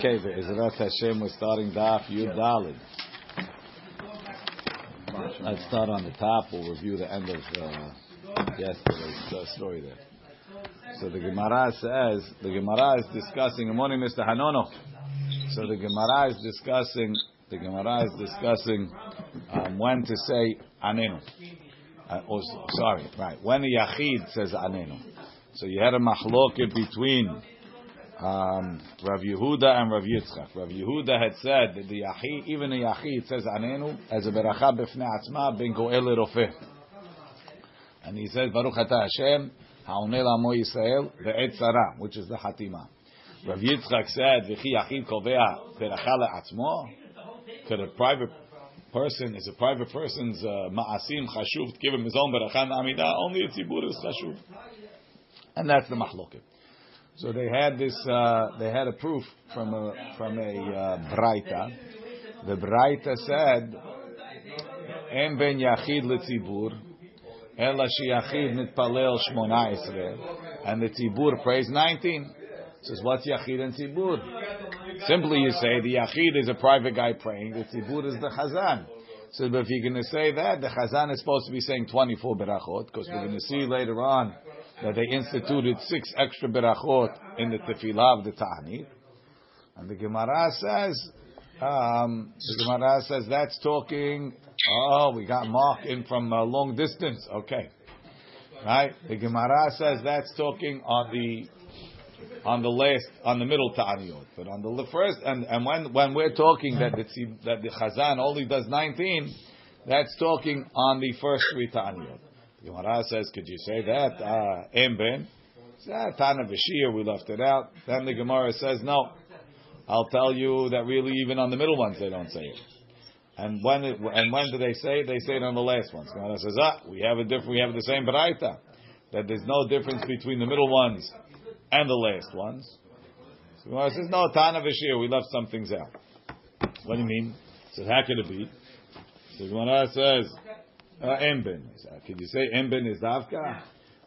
Okay, Ezrat Hashem, we're starting Daf Yud Dalid. Let's start on the top. We'll review the end of uh, yesterday's uh, story there. So the Gemara says, the Gemara is discussing, good morning, Mr. Hanono. So the Gemara is discussing, the Gemara is discussing um, when to say Anenu. Uh, oh, sorry, right. When the Yachid says Anenu. So you had a machloket between um, Rav Yehuda and Rav Yitzchak. Rav Yehuda had said that the Yachid, even the Yachid says Anenu as a beracha b'fnei atzma ben goel rofeh. And he says Baruch Ata Hashem ha'oneh la'amo Yisrael ve'et tzara, which is the Hatima. Rav Yitzchak said v'chi Yachid kovea beracha le'atzmo. Could a private person, is a private person's uh, ma'asim chashuv to give him his own beracha na'amida? Only a tzibur is chashuv. And that's the machloket. So they had this. Uh, they had a proof from a from a uh, braita. The braita said, "En ben yachid letzibur, ela sheyachid nitpalel shmona and the tzibur prays nineteen. Says what's yachid and tzibur? Simply, you say the yachid is a private guy praying. The tzibur is the chazan. So, if you're going to say that, the chazan is supposed to be saying 24 berachot, because we're going to see later on that they instituted six extra berachot in the tefillah of the ta'anit. And the Gemara says, um, the Gemara says that's talking. Oh, we got Mark in from a long distance. Okay, right. The Gemara says that's talking on the on the last on the middle ta'aniyot, but on the first and and when when we're talking that the that the Chazan only does nineteen, that's talking on the first three ta'aniyot. Gemara says, could you say that? Uh, Emben. Ah, Tana we left it out. Then the Gemara says, no. I'll tell you that really even on the middle ones they don't say it. And when it, and when do they say it? They say it on the last ones. Gemara says, ah, we have a different, we have the same baraita. That there's no difference between the middle ones and the last ones. So Gemara says, no, Tana Vashir, we left some things out. What do you mean? So how could it be? So Gemara says, uh, Emben. Could you say Emben is Davka?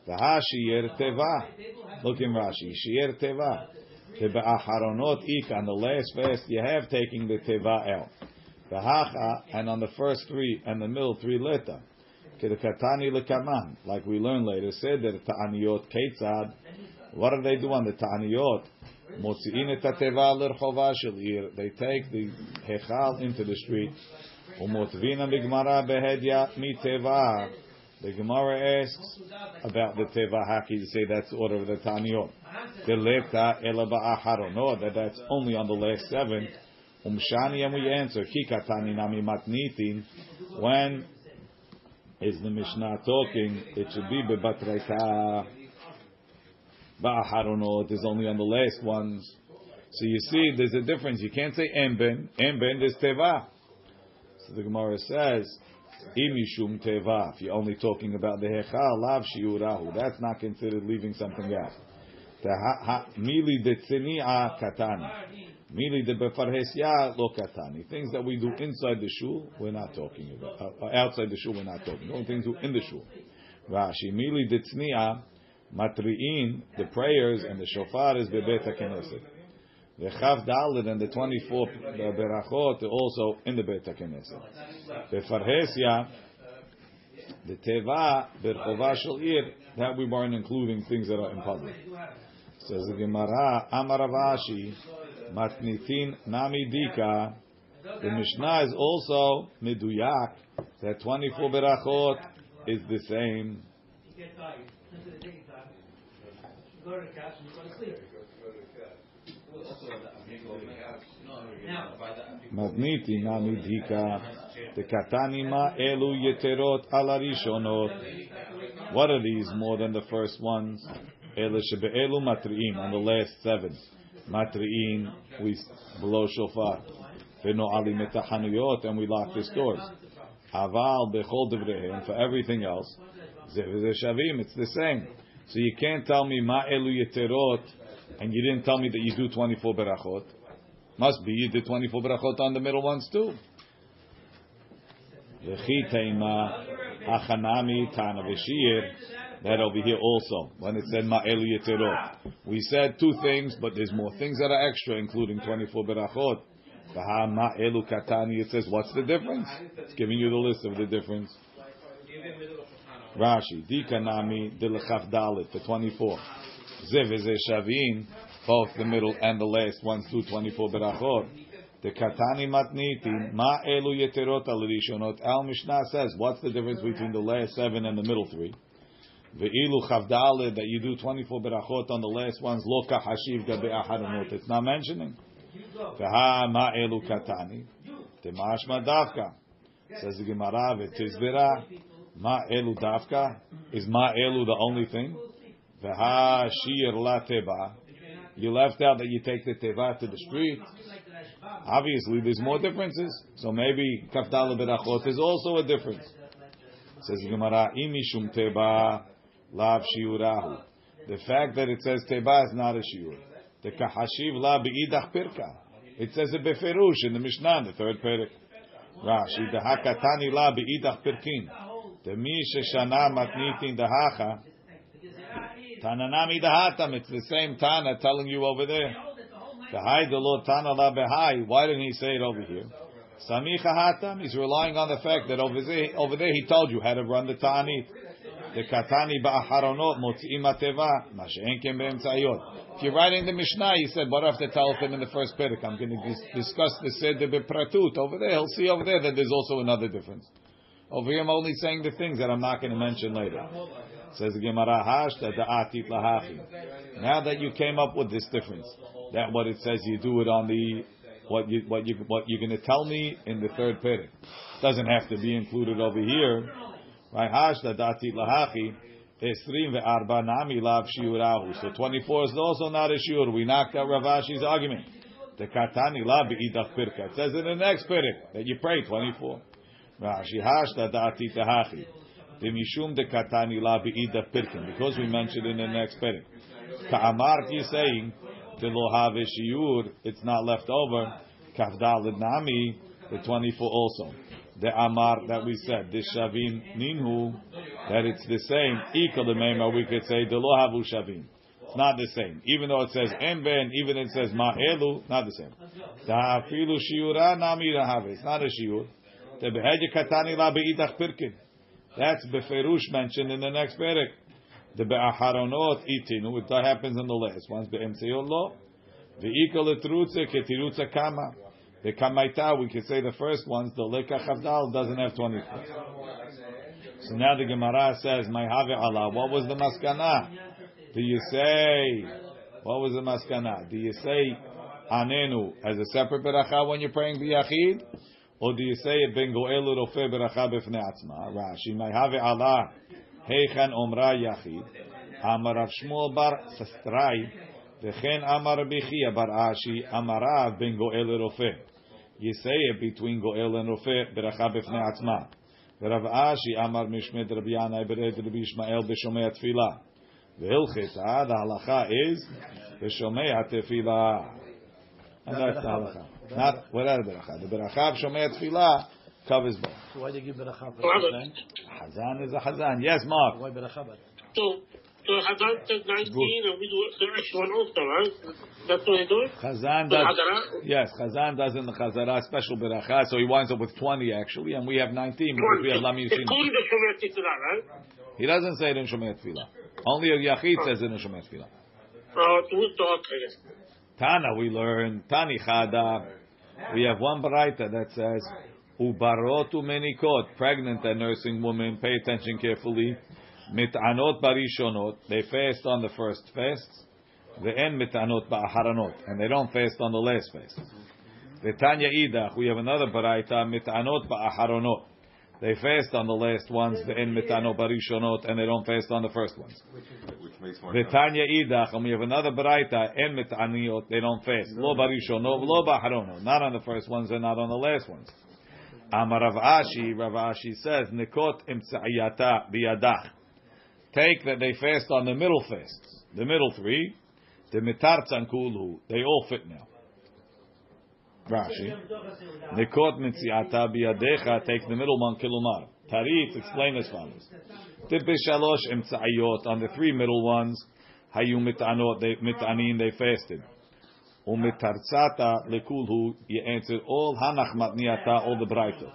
Vaha Shier Teva. Look in Rashi. Shier Teva. Aharonot Ik. On the last verse, you have taking the Teva out. Vahacha, and on the first three, and the middle three leta. Kedekatani lekaman. Like we learn later, said that Ta'aniyot Ketzad. What do they do on the Ta'aniyot? They take the Hechal into the street. Umotvina b'gmara behedya miteva. The Gemara asks about the teva. Can you say that's order of the Taniyot? Deleta ela No, that that's only on the last seven. Umshani and we answer kikatani nami matnitin. When is the Mishnah talking? It should be bebatreka. Ba'aharonot is only on the last ones. So you see, there's a difference. You can't say emben. Emben is teva. The Gemara says, Imishum teva. If you're only talking about the hechal, lav shiurahu. That's not considered leaving something out. The Mili de tzini'a katani. Mili de befarhesya lo katani. Things that we do inside the shul, we're not talking about. Uh, outside the shul, we're not talking. The Only things we do in the shul. Rashi. Mili de tzni'a matri'in, the prayers and the shofar is bebet knesset. The Chav Dalit and the 24 uh, Berachot are also in the Beit HaKnesset. The Farhesia, the Teva, Berchova Shel Ir, that we weren't including things that are in public. Says the Gemara, Amaravashi, Matnitin Nami Dika. The Mishnah is also Meduyak, that 24 Berachot is the same. Nami dika. The katanima elu yeterot alarishonot. What are these more than the first ones? Elu shebe'elu matri'in on the last seven. We below shofar. Veno ali metachanuyot and we lock the stores. Aval bechol devrehem for everything else. Shavim, it's the same. So you can't tell me ma elu yeterot and you didn't tell me that you do 24 berachot. Must be you did 24 berachot on the middle ones too. That over here also, when it said Ma'elu Yeterot. We said two things, but there's more things that are extra, including 24 Berachot. It says, what's the difference? It's giving you the list of the difference. Rashi, Dikanami, Dilachaf Dalit, the 24. Ziv is a Shavin, both the middle and the last ones do 24 Berachot. The Katani Matniti, Ma Elu Yeterot al Rishonot. Al Mishnah says, what's the difference between the last seven and the middle three? Ve'ilu Chavdale, that you do 24 Berachot on the last ones, Lo Kahashiv Gabe Aharonot. It's not mentioning. Veha Ma Elu Katani. The Temashma Davka. Says the Gemara, V'tizbira. Ma Elu Davka. Is Ma Elu the only thing? Veha Shir La Teba. You left out that you take the Teva to the street. Obviously, there's more differences. So maybe kafdal berachot is also a difference. Says Gemara, imishum teba lav shiurahu. The fact that it says teba is not a shiur. The kahashiv la beidach pirka. It says it beferush in the Mishnah, the third perik. Rashi, the hakatani la beidach pirkin. The mi sheshana matnitin dahacha. Tananami dahatam. It's the same Tana telling you over there. tahi the lord tana, tahi, Why didn't he say it over here? Samicha hatam. He's relying on the fact that over there, over there he told you how to run the ta'anit. The katani ba'aharonot motzi'im ateva mash'enkem be'emtzayot. If you're writing the Mishnah, he said, what after tell him in the first perek? I'm going to dis- discuss the seder bepratut. Over there, he'll see over there that there's also another difference. Over here, I'm only saying the things that I'm not going to mention later. Says the Gemara, hashta da'atit lahachi. Now that you came up with this difference, that what it says you do it on the what you what you what you're going to tell me in the third period doesn't have to be included over here. Right? Hashta da'atit lahachi. Esrim ve'arba nami lav shiurahu. So 24 is also not a shiur. We knocked out Ravashi's argument. The katani la be'idach pirka. It says in the next pirik that you pray 24. Rashi hashta da'atit. Demishum de katani la be'ida pirkin. Because we mentioned in the next period. Ka'amar is saying, the lo have shiur, it's not left over. Kavdal nami, the 24 also. The amar that we said, the shavim ninhu, that it's the same. Equal the mema, we could say, the lo havu shavim. It's not the same. Even though it says emben, even it says ma'elu, not the same. Ta'afilu shiura nami have. It's not a shiur. The behedya katani la be'idach pirkin. That's beferush mentioned in the next perek. The be'aharonot itinu. That happens in the last ones. Be'emtzeyot lo. Ve'ikal etrutze ketirutze kama. The kamaita, we can say the first ones, the lekach avdal doesn't have 24. So now the Gemara says, "My have Allah." What was the maskana? Do you say what was the maskana? Do you say anenu as a separate beracha when you're praying biyachid, or do you say it ben goel rofe beracha b'fnei atzma? Rashi, "My have Allah." Heichan omra yachid. Amar Rav Shmuel bar Sastrai. V'chen Amar Bichia bar Ashi. Amarav ben goel rofe. You say it between goel and rofe beracha b'fnei atzma. ורב אשי אמר משמד רבי ינאי ברד רבי ישמעאל בשומע תפילה. והלכתה, the halacha is בשומע תפילה. And that's the halacha. Not without a beracha. The beracha of Shomei Tefillah covers both. So why do you give beracha? Hazan is a Hazan. Yes, Mark. Why beracha? So, so Hazan does 19 Good. and we do the next one also, right? That's what he does? Chazan does, yes, Chazan does in the Chazara special beracha, so he winds up with 20 actually, and we have 19 because we have Lam Yishin. Including the Shomer Tefillah, right? He doesn't say it in Shomer Tefillah. Only a Yachid oh. says it in Shomer Tefillah. Oh, okay. Tana, we learn Tani Chada we have one baraita that says, Ubarotu menikot, pregnant and nursing women, pay attention carefully, mitanot barishonot, they fast on the first fast, ve'en mitanot ba'aharanot, and they don't fast on the last fast. The Tanya idach, we have another baraita, mitanot ba'aharonot, they fast on the last ones, ve'en mitanot barishonot, and they don't fast on the first ones. which makes more sense. V'tanya idach, and we have another baraita, en mitaniot, they don't fast. Lo barishonot, lo ba'aharonot, not on the first ones and not on the last ones. Amar Rav Ashi, Rav Ashi says, Nikot imtzayata biyadach. Take that they fast on the middle fasts, the middle three. The mitar kulhu, they all fit now. Rashi. Nikot mitziata biyadecha, take the middle one, kilumar. Tarit, explain as follows. Tipe shalosh emtzayot, on the three middle ones, hayu mitanot, they mitanin, they fasted. Umitarzata lekulhu, you answered all hanach matniata, all the brighter.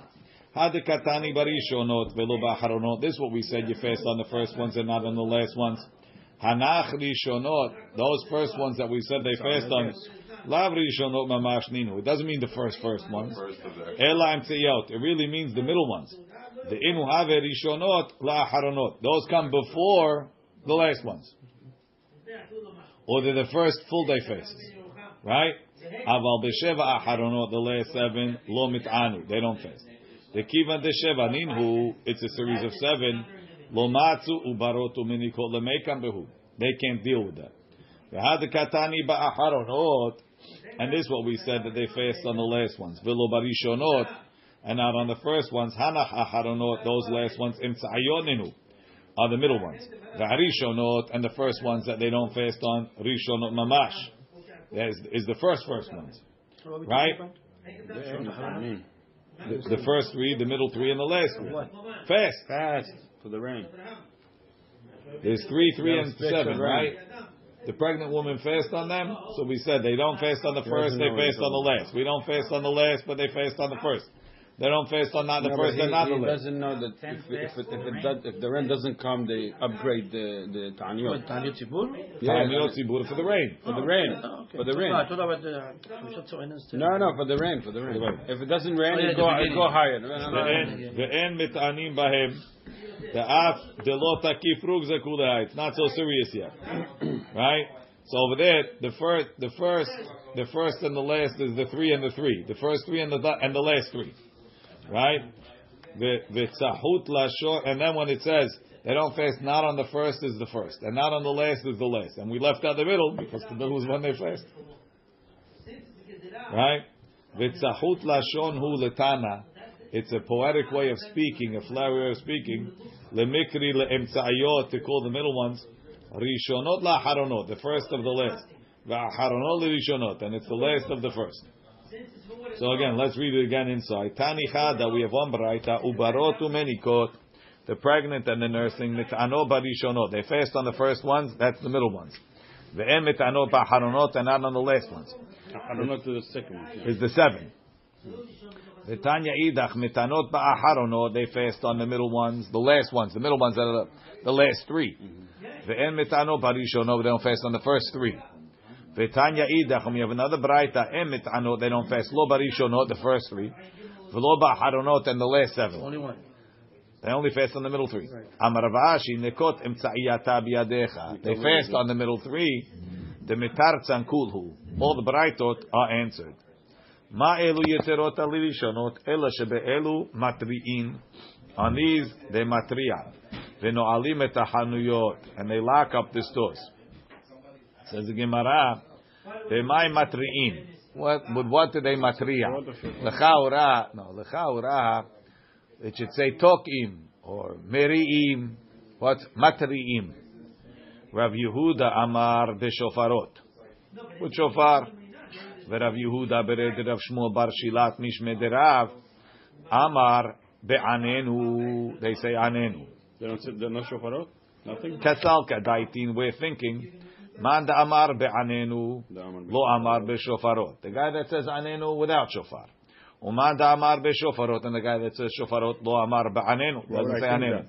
Hadekatani barishonot velo ba'acharonot. This is what we said. You fast on the first ones and not on the last ones. Hanach rishonot. Those first ones that we said they fast on. Lav rishonot mamash ninu. It doesn't mean the first first ones. It really means the middle ones. The inu have rishonot la'acharonot. Those come before the last ones. Or they're the first full day fasts. Right? Aval b'sheva acharonot, the last seven, lo mit'anu. They don't fast. The kivan de sheva ninhu, it's a series of seven. Lo matzu ubarotu minikol lemekam behu. They can't deal with that. V'had katani ba'acharonot, and this is what we said that they fast on the last ones. V'lo barishonot, and not on the first ones. Hanach acharonot, those last ones. Imtzayoninu are the middle ones. V'harishonot, and the first ones that they don't fast on. Rishonot mamash. That is, is the first first ones. Right? The, the first three, the middle three, and the last three. Fast. Fast for the rain. There's three, three, and seven, right? The pregnant woman fast on them, so we said they don't fast on the first, they fast on the last. We don't fast on the last, but they fast on the first. They don't fast on not the No, first but and he, not the he last. doesn't know that if, if, it, if, it does, if the rain doesn't come, they upgrade the the tanyot. Tanya Tzibur? Time Yot Zibur for the rain. For the rain. Oh, okay. For the rain. I thought about the uh, No, no, for the rain, for the rain. If it doesn't rain, Oh, yeah, it go, it go higher. Ve'en ve'en mit'anim bahem. Da'af delot takif rugza kulei. It's not so serious yet, right? So over there, the first, the first, the first and the last is the three and the three. The first three and the and the last three, right? The the tzahut lashon, and then when it says they don't fast, not on the first is the first, and not on the last is the last, and we left out the middle because the middle is when they fast, right? V'tzahut lashon hu letana. It's a poetic way of speaking, a flowery way of speaking. Lemikri leemtzayot to call the middle ones. Rishonot laharonot, the first of the last. V'aharonot rishonot, and it's the last of the first. So again, let's read it again inside. Tani that we have one baraita, ubarotu menikot, the pregnant and the nursing, mitano barishonot. They fast on the first ones, that's the middle ones. Ve'em mitano ba'haronot, and not on the last ones. I don't know to the second one. Is the seven. V'tanya idach mitanot ba'aharonot, they fast on the middle ones, the last ones, the middle ones that are the, the last three. Mm-hmm. Ve'en mitano barishonot, they don't fast on the first three. V'tanya idach, and we have another braita, em mitanot, they don't fast lo barishonot, the first three. V'lo ba'aharonot, and the last seven. Only one. They only fast on the middle three. Amar Ravashi nekot emtza'iyata biyadecha. They fast on the middle three. The mitartzan kulhu. All the braitot are answered. Ma elu yeterot alirishonot ela shebeelu matri'in. On these they matri'an. V'no'alim et hanuyot and they lock up the stores. Says the Gemara. V'may matri'in. What? With what do they matri'an? Lecha ura. No, lecha ura. It should say tokim or meriim. What? Matriim. Rav Yehuda Amar beshofarot. With shofar. Rav Yehuda bered Rav Shmuel Bar Shilat Mishme Derav. Amar be'anenu. They say anenu. They don't say, they're not shofarot? Nothing? Kasalka daitin. We're thinking. Man da Amar be'anenu. The Amar Lo Amar beshofarot. The guy that says anenu without shofar. Uman da Amar beshofarot. And the guy that says shofarot. Lo Amar be'anenu. Why would Doesn't say I think anenu. that?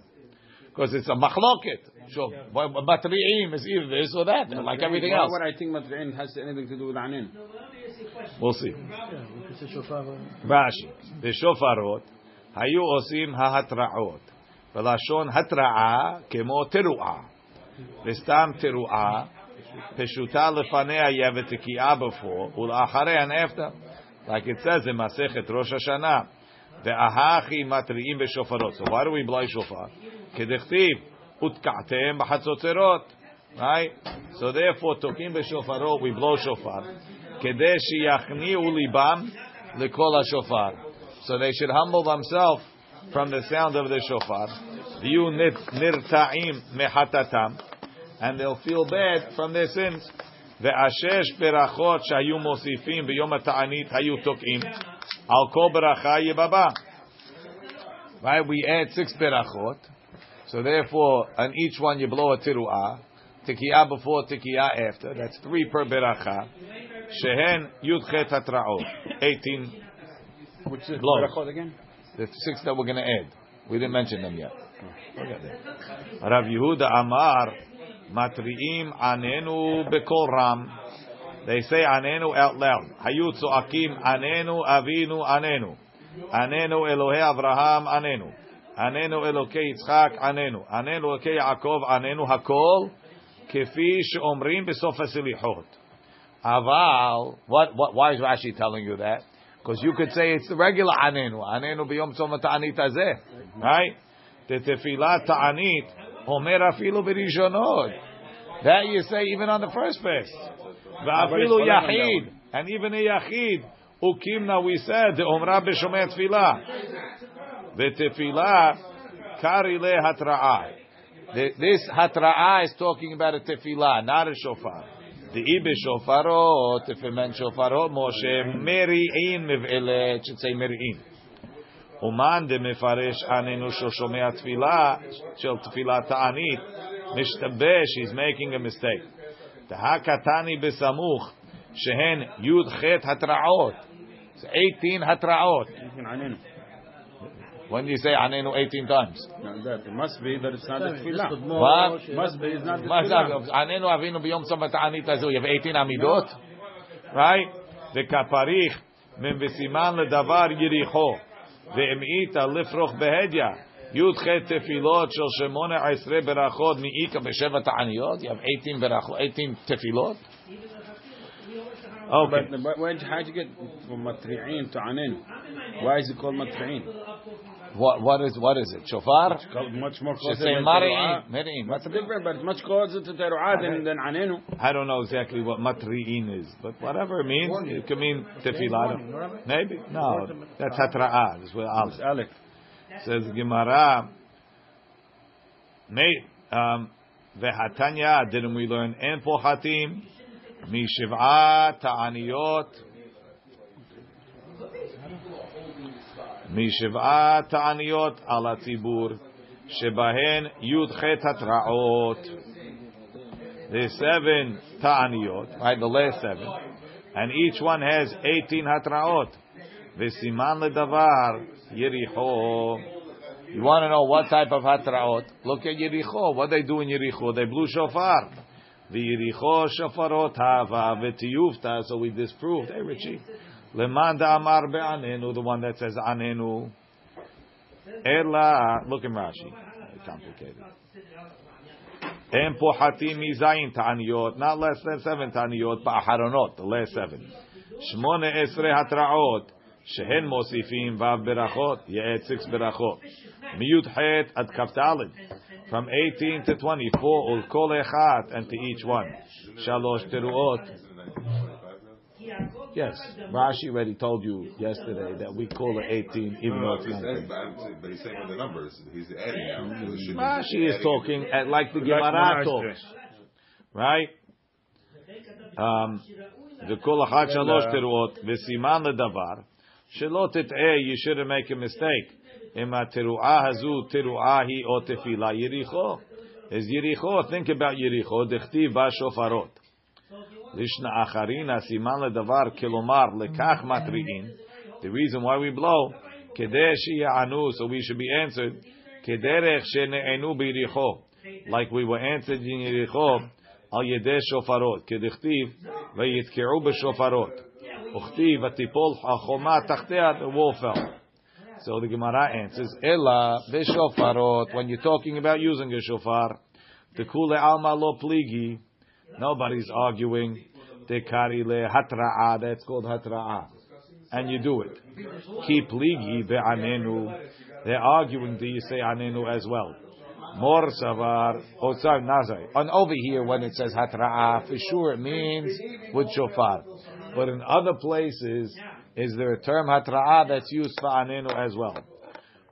Because it's a machloket. So, Batri'im is either this or that, like everything Why else. would I think Matri'in has anything to do with Anin? We'll see. Yeah, we could say shofar. uh, Rashi, בשופרות היו עושים ההתרעות, ולשון התרעה כמו תרועה, וסתם תרועה, Peshuta lefanea you have before, ulacharei and after, like it says in Masechet Rosh Hashanah. the ahachi matriim b'shofarot. So why do we blow shofar? Kedechtiv utkatem b'chatzotzerot. Right? So therefore, tokim b'shofarot, we blow shofar. Kedeshi yachni ulibam lekol shofar. So they should humble themselves from the sound of the shofar. View nirta'im mehatatam And they'll feel bad from their sins. ואשש ברכות שהיו מוסיפים ביום התענית היו תוקעים על כל ברכה יבבה. Right, we add six berachot. So therefore, on each one you blow a tiru'ah. Tikiyah before, tikiyah after. That's three per beracha. Shehen yudchet hatra'ot. 18 Which is Blows. Berachot again? the six that we're going to add. We didn't mention them yet. Look at that. Rav Yehuda Amar, Matri'im anenu bekol ram. They say anenu out loud. Hayu tzoakim anenu avinu anenu. Anenu Elohei Avraham anenu. Anenu Elokei Yitzchak anenu. Anenu Elokei Yaakov anenu hakol. כפי שאומרים בסוף הסליחות. אבל, what, what, why is Rashi telling you that? Because you could say it's the regular anenu. Anenu biyom tzom ta'anit hazeh. Right? The tefillah ta'anit, afilu b'rishonot. That you say even on the first base. Va'afilu yachid. And even a yachid. Ukimna we said, the omra b'shomei tefillah. The tefillah, kari le hatra'ah. This hatra'ah is talking about a tefillah, not a shofar. The ibe shofarot, if it meant shofarot, Moshe, meri'in miv'ele, it should say meri'in. Uman de mefaresh anenu shoshomei tefillah, shel tefillah ta'anit, mishtabesh, he's making a mistake. Tahakatani besamuch, shehen yud chet hatra'ot. It's 18 hatra'ot. Anything anenu. When do you say anenu 18 times? No, that it must be that it's not the Just tefillah. קודמו, What? ש- Must be it's not the מה זה, tefillah. עננו אבינו ביום צום ותענית הזו, you have 18 עמידות? Right? וכפריך מבסימן לדבר יריחו, והמעיטה לפרוך בהדיא, י"ח תפילות של שמונה עשרה ברכות מאיכא בשבע תעניות, you have 18 ברכות, 18 תפילות? Okay. But, but where'd you, how'd you get from matri'in to anenu? Why is it called matri'in? What, what, is, what is it? Shofar? Called much more closer than mari'in. Mari'in. What's the difference? But it's much closer to teru'ah than, than anenu. I don't know exactly what matri'in is, but whatever it means, it could mean tefillah. Maybe? No, that's hatra'ah. That's what Aleph. Aleph. Says Gemara, um, Vehatanya, didn't we learn En Pohatim, Mishiv'a Ta'aniyot, There's seven Ta'aniyot, right, the last seven, and each one has 18 Hatra'ot. Vesiman ledavar Yericho. You want to know what type of hatraot? Look at Yericho. What they do in Yericho? They blew shofar. The Yericho shofarot hava v'tiyufta. So we disproved. Hey Richie, leman amar be'anenu, the one that says anenu. Ela, look in Rashi. Very complicated. En pohatim mizayin ta'aniyot, not less than seven ta'aniyot, ba'aharonot, the last seven. Shmone esre hatraot. שהן מוסיפים ו' ברכות, יעד six ברכות. מי"ח עד כ"ד, from 18 to 24, ולכל אחד, and to each one. שלוש תרועות. Yes, Rashi already told you yesterday that we call it 18, even though it's He says, 19. but, I'm- but he's saying with the numbers. He's adding now. So it should be Rashi is adding. talking at, like the Like Gemara Gemara's talks, right? Um, וכל אחת שלוש תרועות, וסימן לדבר, שלא תטעה, you shouldn't make a mistake. אם התרועה הזו תרועה היא או תפילה יריחו. Is יריחו, think about יריחו, דכתיב בה שופרות. לישנא אחרינא סימן לדבר, כלומר, לכך מתריעים. The reason why we blow, כדי שיענו, so we should be answered, כדרך שנענו ביריחו. Like we were answered in יריחו, על ידי שופרות, כדכתיב, ויתקעו בשופרות. וכתיב, ותיפול החומה תחתיה, the wall fell. So the Gemara answers, Ella v'shofarot. When you're talking about using a shofar, the kule alma lo pligi. Nobody's arguing. Dekari le hatra'a. That's called hatra'a, and you do it. Keep pligi ve'anenu. They're arguing. Do you say anenu as well? Mor savar. Sorry, nazai. And over here, when it says hatra'a, for sure it means with shofar. But in other places, is there a term hatra'a that's used for anenu as well?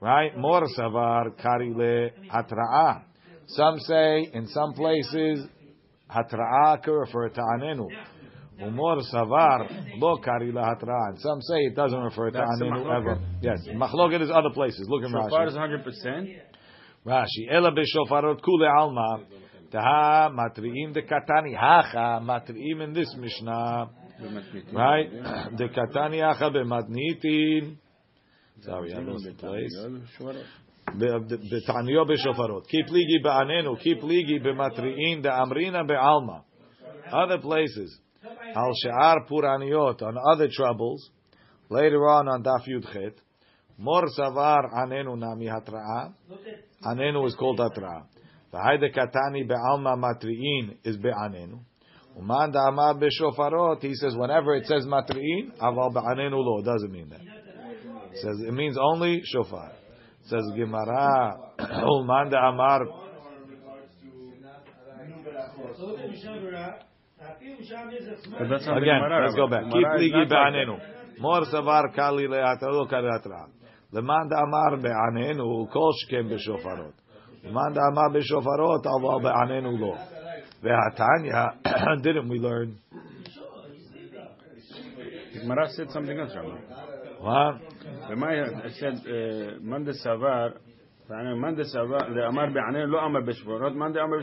Right? Mor savar karile hatra'a. Some say in some places Hatra'a could refer to anenu. Umor savar lo kari la hatra'a. Some say it doesn't refer to That's the anenu machloket. ever. Yes, machloket is other places. Look in Shofar Rashi. is 100 percent. Rashi, ela b'shofarot kule alma, taha matri'im de katani, hacha matri'im in this Mishnah, right? De katani hacha b'matnitin. Sorry, I lost the place. בתעניו בשופרות. Keep ligi ba'anenu, keep ligi b'matri'in da'amrina be'alma. Other places. Al she'ar puraniot, on other troubles. Later on on Daf Yud Chet. Mor savar anenu nami hatra'a. Anenu is called hatra'a. V'haide katani be'alma matri'in is be'anenu. Uman da'amar b'shofarot, he says whenever it says matri'in, aval be'anenu lo, doesn't mean that. It says it means only shofar. Says Gemara, Uman Amar. Again, let's go back. Keep ligi be'anenu. Mor savar kali le'atalo kali atra. Leman Amar be'anenu kol shkem b'shofarot. Uman Amar b'shofarot aval be'anenu lo. Ve'atanya, didn't we learn? Gemara said something else, Rabbi. What? ומה אצל מאן דסבר, מאן דסבר אמר בעננו, לא אמר בשבועות, מאן דאמר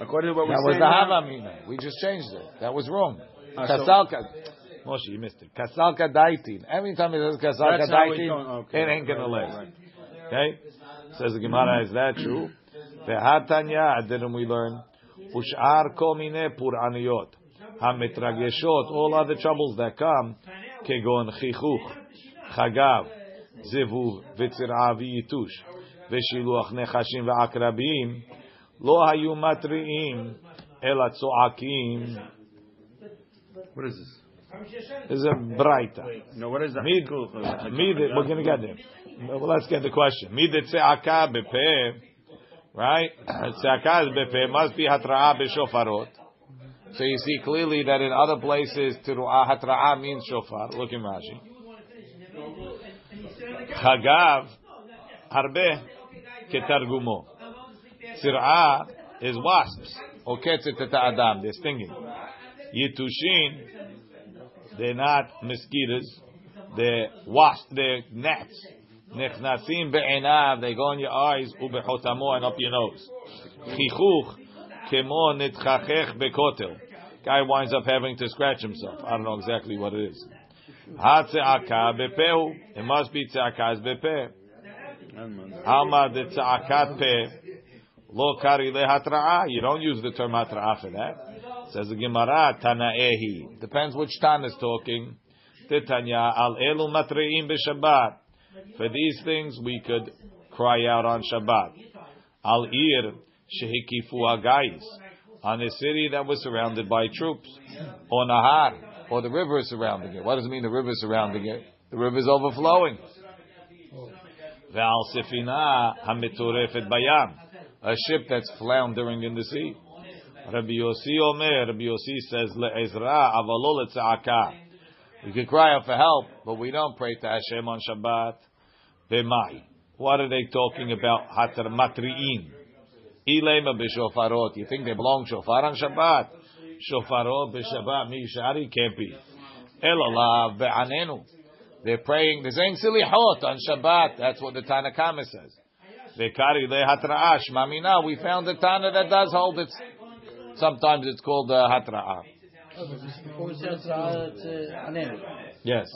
According to what we. That was the Hava Mina. We just changed it. That was wrong. Kasalka. Moshe, you missed it. Kasalka daitin. Every time it says kasalka daitin, it ain't gonna last. Okay? Says the Gemara, is that true? Vehatanya, didn't we learn? Ushar kol pur pur'aniyot. All other troubles that come, kegon chichuch chagav, zivuv, v'tzir'a v'yitush, v'shiluach nechashim v'akrabim, lo hayu matri'im, ela tzo'akim. What is this? Is a braita. No, what is that? Mid, mid, we're going to get there. Well, let's get the question. Mid tze'aka bepeh, right? Tze'aka bepeh must be hatra'a b'shofarot. So you see clearly that in other places, teru'ah hatra'a means shofar. Look in Rashi. Chagav, harbe, ketargumo. Tzir'a is wasps. Or ketzet et adam, they're stinging. Yitushin, they're not mosquitoes. They're wasps. They're gnats. Nechnasim be'enav. They go in your eyes. Ubechotamo and up your nose. Chichuch kemo nitchachech bekotel. Guy winds up having to scratch himself. I don't know exactly what it is. Bepehu. It must be tze'akas bepeh. Alma de tze'akat peh. Lo kari lehatra'a. You don't use the term hatra'a for that. Says the Gemara, Tana'ehi. Depends which Tan is talking. Titanya al elu matre'im b'Shabbat. For these things we could cry out on Shabbat. Al ir shehikifu agais. On a city that was surrounded by troops. On a nahar. Or the river is surrounding it. What does it mean the river is surrounding it? The river is overflowing. Sefina hamiturefet bayam. A ship that's floundering in the sea. Rabbi Yossi Omer, Rabbi Yossi says, Le'ezra avalo le'tza'aka. We can cry out for help, but we don't pray to Hashem on Shabbat. B'mai. What are they talking about? Hatar matri'in. Ilema b'shofarot. You think they belong shofar on Shabbat? Shofarot b'Shabbat. Mi shari can't be. Be'anenu. They're praying, they're saying silihot on Shabbat. That's what the Tanakama says. Vekari le'hatra'ash. Mamina, we found the Tana that does hold it. Sometimes it's called hatra'ah. It's uh, Anenu. Yes.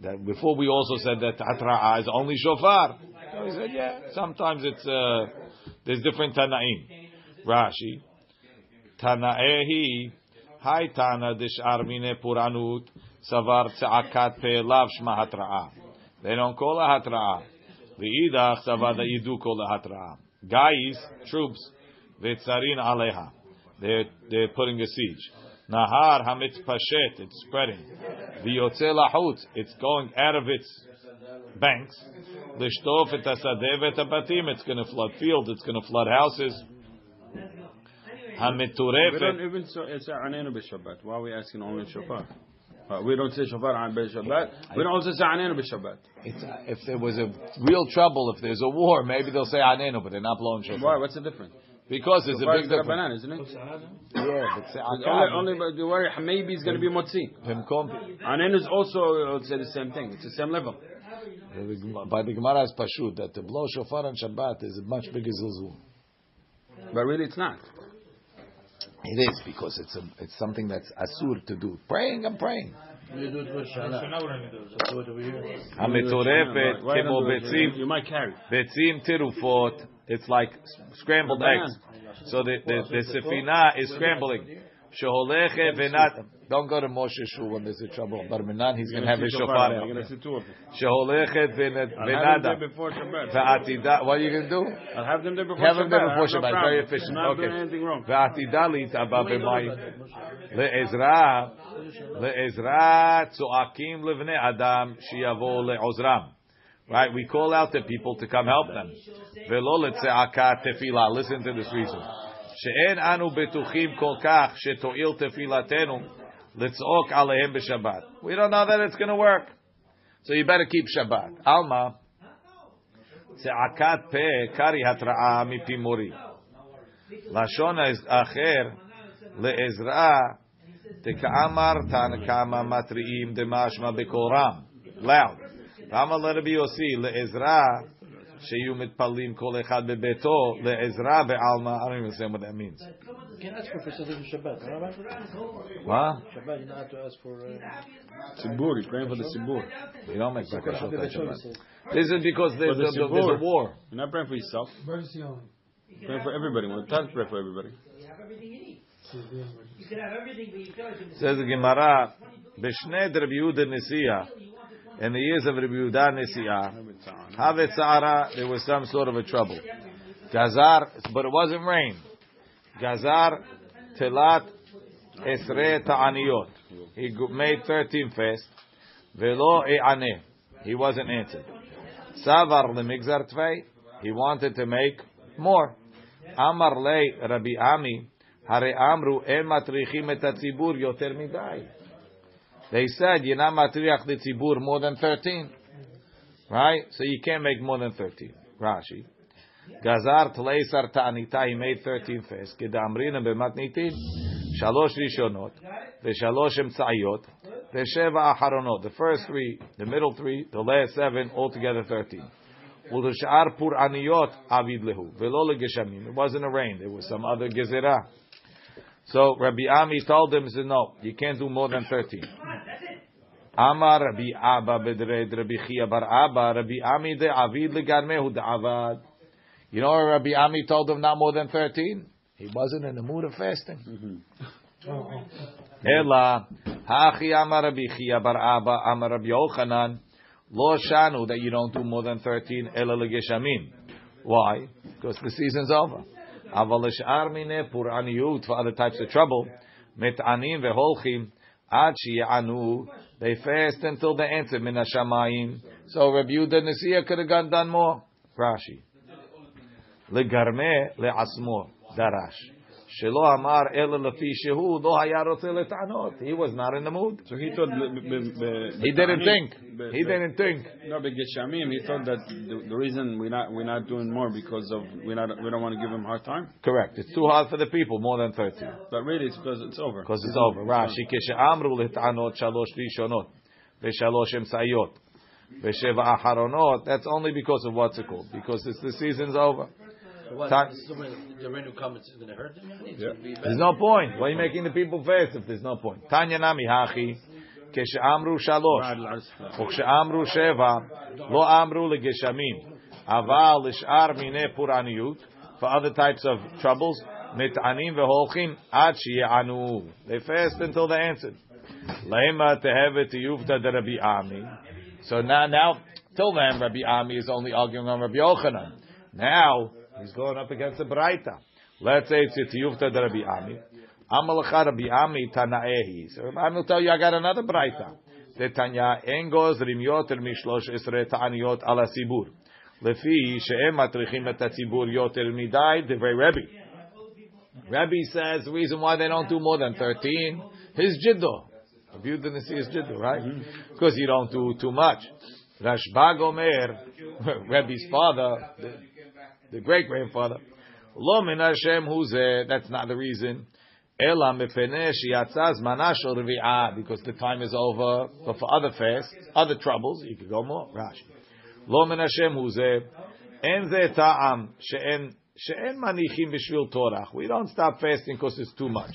That before we also said that hatra'ah is only shofar. So he said, yeah, sometimes it's, uh, there's different Tanaim. Rashi. Tana'ehi. Hi Tana dish'ar mine puranut. Savar tze'akat pe lav shma hatra'ah. They don't call a hatra'ah. V'idach savar that do call it hatra'ah. Guys, troops, v'tzarin aleha. They're, they're putting a siege. Nahar hamit pashet, it's spreading. V'yotze lahut, it's going out of its banks. Lishtof et hasadeh v'et habatim, it's going to flood fields, it's going to flood houses. We don't Hamiturefet, even so, say Anenu b'Shabbat. Why are we asking only Shofar? Uh, we don't say Shofar on b'Shabbat. We don't also say Anenu b'Shabbat. it's, uh, if there was a real trouble, if there's a war, maybe they'll say anenu, but they're not blowing Why? shofar. What's the difference? Because there's a Shofar big is difference. Rabbanan, isn't it? Yeah, but Only, only but the worry maybe it's going to be motzi. במקום, Anen is also I would say the same thing. It's the same level. by the Gemara is pashut that to blow shofar on Shabbat is a much bigger zilzul. But really, it's not. It is because it's a, it's something that's asur to do. Praying, I'm praying. We do it with Shana. Just do it over here. המטורפת Why כמו don't do it? ביצים, You might carry. ביצים tirufot. It's like scrambled eggs. So the the, the sefina is scrambling. Don't go to Moshe Shul when there's a trouble. But Minan, he's going to have his shofar out. Sheholechet v'nada. V'atida. What are you going to do? I'll have them there before Shabbat. Have them there before Shabbat. Very efficient. Okay. V'atida l'itaba b'mayim. Le'ezra. Le'ezra tzoakim levne adam shiyavo le'ozram. Right? We call out the people to come help them. Ve'lo le'tze'aka tefillah. Listen to this reason. שאין אנו בטוחים כל כך שתועיל תפילתנו לצעוק עליהם בשבת. We don't know that it's going to work. So you better keep Shabbat. עלמא, צעקת פה קרי התראה מפי מורי. לשון אחר לעזרה דכאמר תנא קמא מתריעים דמשמע בקורם. loud. ואמר לרבי יוסי לעזרה Sheyu mitpalim kol echad bebeto le'ezra ve'alma. I don't even understand what that means. You? What? He's praying for the Tzibur. You don't make bakashot on This is because there's, the a, there's a war. You're not praying for yourself. Emergency only. Praying for everybody. When it's time to pray for everybody. Says the Gemara, Beshne Rabbi Yehuda Nesiah, in the years of Rabbi Yehuda Nisiya, Havet Sa'ara, there was some sort of a trouble. Gazar, but it wasn't rain. Gazar Telat Esre Ta'aniyot. He go- made 13 fast. Velo E'aneh. He wasn't answered. Savar Lemigzar Tvei. He wanted to make more. Amar Lei Rabbi Ami. הרי אמרו, אין מטריחים את הציבור יותר מדי. they said you're not matriach Tzibur more than thirteen, right? So you can't make more than thirteen. Rashi, Gazar tleisar ta'anita. He made thirteen first. Kedamrinim b'matnitim, shalosh rishonot, v'shalosh emtzayot, v'sheva acharonot. The first three, the middle three, the last seven, altogether thirteen. Ulashar pur aniyot avid lehu. It wasn't a rain. There was some other gezerah. So Rabbi Ami told him, he said, no, you can't do more than 13. Amar Rabbi Abba bedred Rabbi Chia bar Abba, Rabbi Ami de avid legarmehu de avad. You know Rabbi Ami told him not more than 13? He wasn't in the mood of fasting. Ela, hachi amar Rabbi Chia bar Abba, amar Rabbi Yochanan, lo shanu that you don't do more than 13, ela legeshamim. Why? Because the season's over. Avalish armine puraniyut for other types of trouble. Metanim veholchim ad anu They fast until they answer min hashamayim. So Rabbi Yehuda Nasiya could have gone done more. Rashi. Legarme le'asmo darash. Shelo Amar Ela Lafi Shehu Lo Hayarotze Letanot. He was not in the mood. So he thought. He didn't think. He didn't think. No, but Geshamim, he thought that the, reason we're not we're not doing more because of we're not we don't want to give him hard time. Correct. It's too hard for the people. More than thirty. But really, it's because it's over. Because it's over. Rashi Keshamru Letanot Shalosh Rishonot Veshalosh Emsayot. Vesheva Aharonot. That's only because of what's it called. Because it's the season's over. so what? Time- So when the rain will come, it's going to hurt them? It's Yeah. going to be bad. There's no point. Why are you making the people fast if there's no point? תניא נמי הכי, כשאמרו שלוש וכשאמרו שבע, לא אמרו לגשמים, אבל לשאר מיני פורעניות, for other types of troubles, מתענים והולכים עד שיענו. They fast until they answered. למה תהווה תיובתא דרבי עמי. So now, now, till then, Rabbi Ami is only arguing on Rabbi Yochanan. Now, he's going up against the Braita. Let's say it's a tiyuvta de Rabbi Ami. Amalacha Rabbi Ami tanaehi. So Rabbi Ami will tell you, I got another Braita. The Tanya engos rimyot el mishlosh esre ta'aniyot ala sibur. Lefi she'em matrichim et tzibur yoter midai devrei Rebbe. Rebbe says the reason why they don't do more than 13 is jiddo. Rabbi Yehuda see his jiddo, right? Because you don't do too much. Rashbag Omer, Rebbe's father, the, the great grandfather, Lo min Hashem hu zeh. That's not the reason. Ela mepnei sheyatzah zmana shel revi'ah. Because the time is over. But for other fasts, other troubles, you could go more. Rashi. Lo min Hashem hu zeh. En zeh ta'am she'en she'en manichim b'shvil torach. We don't stop fasting because it's too much.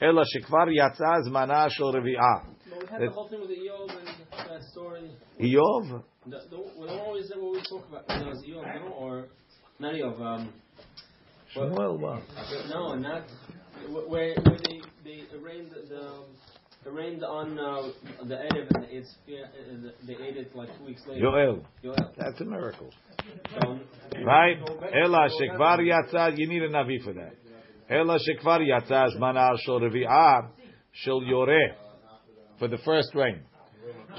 Ela shekvar yatzah zmana shel revi'ah. But we had the whole thing with the Eov and that uh, story. Iyov? The, the, we don't always what we talk about. Was Eov, no, or not of Um, Shmuel, what? no, not where, where they they arraigned the. the arraigned on uh, the Erev and it's yeah, uh, they ate it like two weeks later. Yoel. Yoel. That's a miracle. So, Right? Ela shekvar yatzah, you need a navi for that. Ela shekvar yatzah zmana shel revi'ah shel yoreh. For the first rain.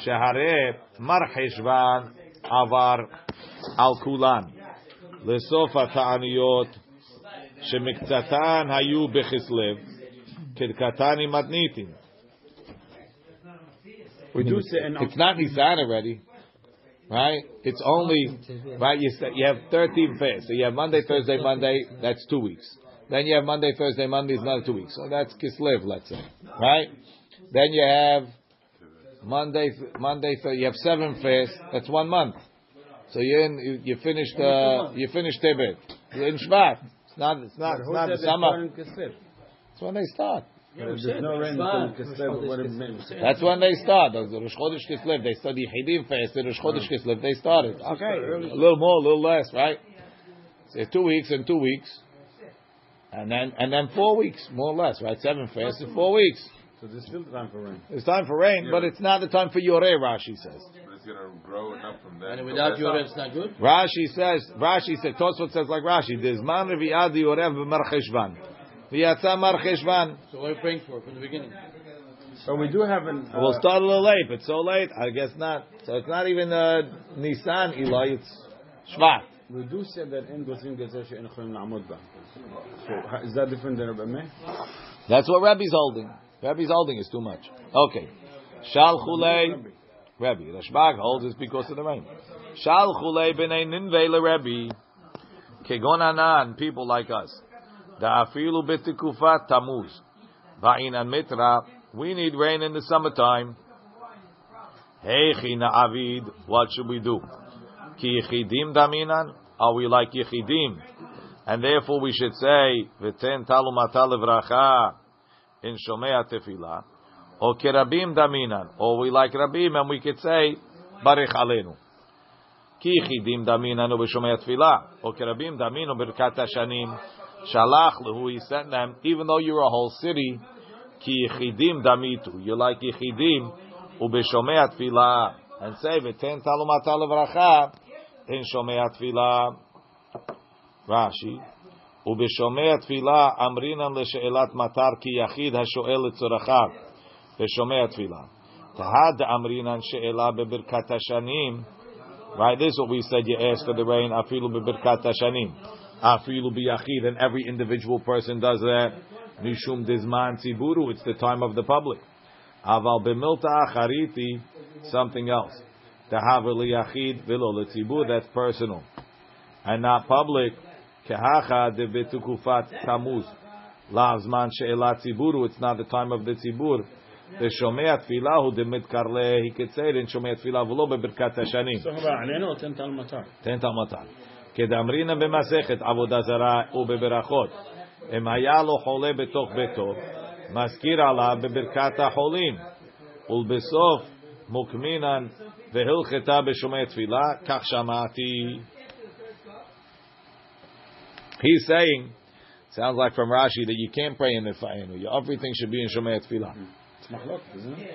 Shehare marcheshvan avar al kulan. לסוף התעניות שמקצתן היו בכסלו, כדקתן עם מתניתים. We do say in It's not Nisan already, right? It's only right. You st- you have thirteen fasts. So you have Monday, Thursday, Monday. That's two weeks. Then you have Monday, Thursday, Monday is another two weeks. So that's Kislev, let's say, right? Then you have Monday, Monday. Th- you have seven fasts. That's one month. So you're in. You, you finished. Uh, you finished Tebet. You're in Shvat. It's not. It's not. It's not the summer. start? That's when they start. There's no rain until Kislev. What it means. That's when they start. The Rosh Chodesh Kislev, they study Hidim fast. The Rosh Chodesh Kislev, they started. Okay, a little more, a little less, right? So two weeks and two weeks, and then and then four weeks, more or less, right? Seven fasts in four weeks. So there's still time for rain. It's time for rain, but it's not the time for Yoreh. Rashi says going to grow and from there. And without your, it's not good? Rashi says, Rashi says, Tosfot says like Rashi, there's man revi'ad Yorev b'mar cheshvan. V'yatza marcheshvan. So what are you praying for from the beginning? So we do have an. Uh, we'll start a little late, but so late, I guess not. So it's not even uh, Nissan, Eli, it's Shvat. We do say that in Gozim Gezer She'en Cholim La'amod So is that different than Rabbi Meir? That's what Rabbi's holding. Rabbi's holding is too much. Okay. Shal Chulei. Rabbi. Rashbag holds it's because of the rain. Shal chulei b'nei ninvei Rabbi. Kegon anan, people like us. Da'afilu b'tikufat tamuz. Va'inan mitra. We need rain in the summertime. Heichi na'avid. What should we do? Ki yichidim daminan? Are we like yichidim? And therefore we should say, V'ten talumata levracha in shomea tefillah. Or kerabim daminan. Or we like rabim and we could say, Barich alenu. Ki yichidim daminan u b'shomea tefillah. Or kerabim daminu birkat hashanim. Shalach lehu, he sent them, even though you're a whole city, ki yichidim damitu. You like yichidim u b'shomea tefillah. And say, V'ten talumata levracha in shomea tefillah. רש"י, ובשומע תפילה אמרינן לשאלת מטר כי יחיד השואל לצרכיו Beshomei Tefillah. Tahad Amrinan She'ela Bebirkat Hashanim. Right, this is what we said. You ask for the rain. Afilu Bebirkat Hashanim. Afilu Biyachid. And every individual person does that. Mishum Dizman Tziburu. It's the time of the public. Aval Bemilta Achariti. Something else. Tahav Liyachid Vilo Letzibur. That's personal. And not public. Kehacha Debetukufat Tamuz. Lavzman She'ela Tziburu. It's not the time of the Tzibur. The Shomea Tfila, who the Midkarle, he could say in Shomea Tfila, Vulo Berkat Hashanim. So, Haba, I know, Tent Al Matar. Tent Al Matar. Kedamrina Bemasechet, Avodah Zarah, Ube Berachot. Emayalo Hole Betok Beto, Maskir Allah, Beberkat Aholim. Ulbesof, Mukminan, Vehil Keta Beshomea Tfila, Kachshamati. He's saying, sounds like from Rashi, that you can't pray in the Fa'inu. Everything should be in Shomea Tfila. It's מחלוקת, isn't it?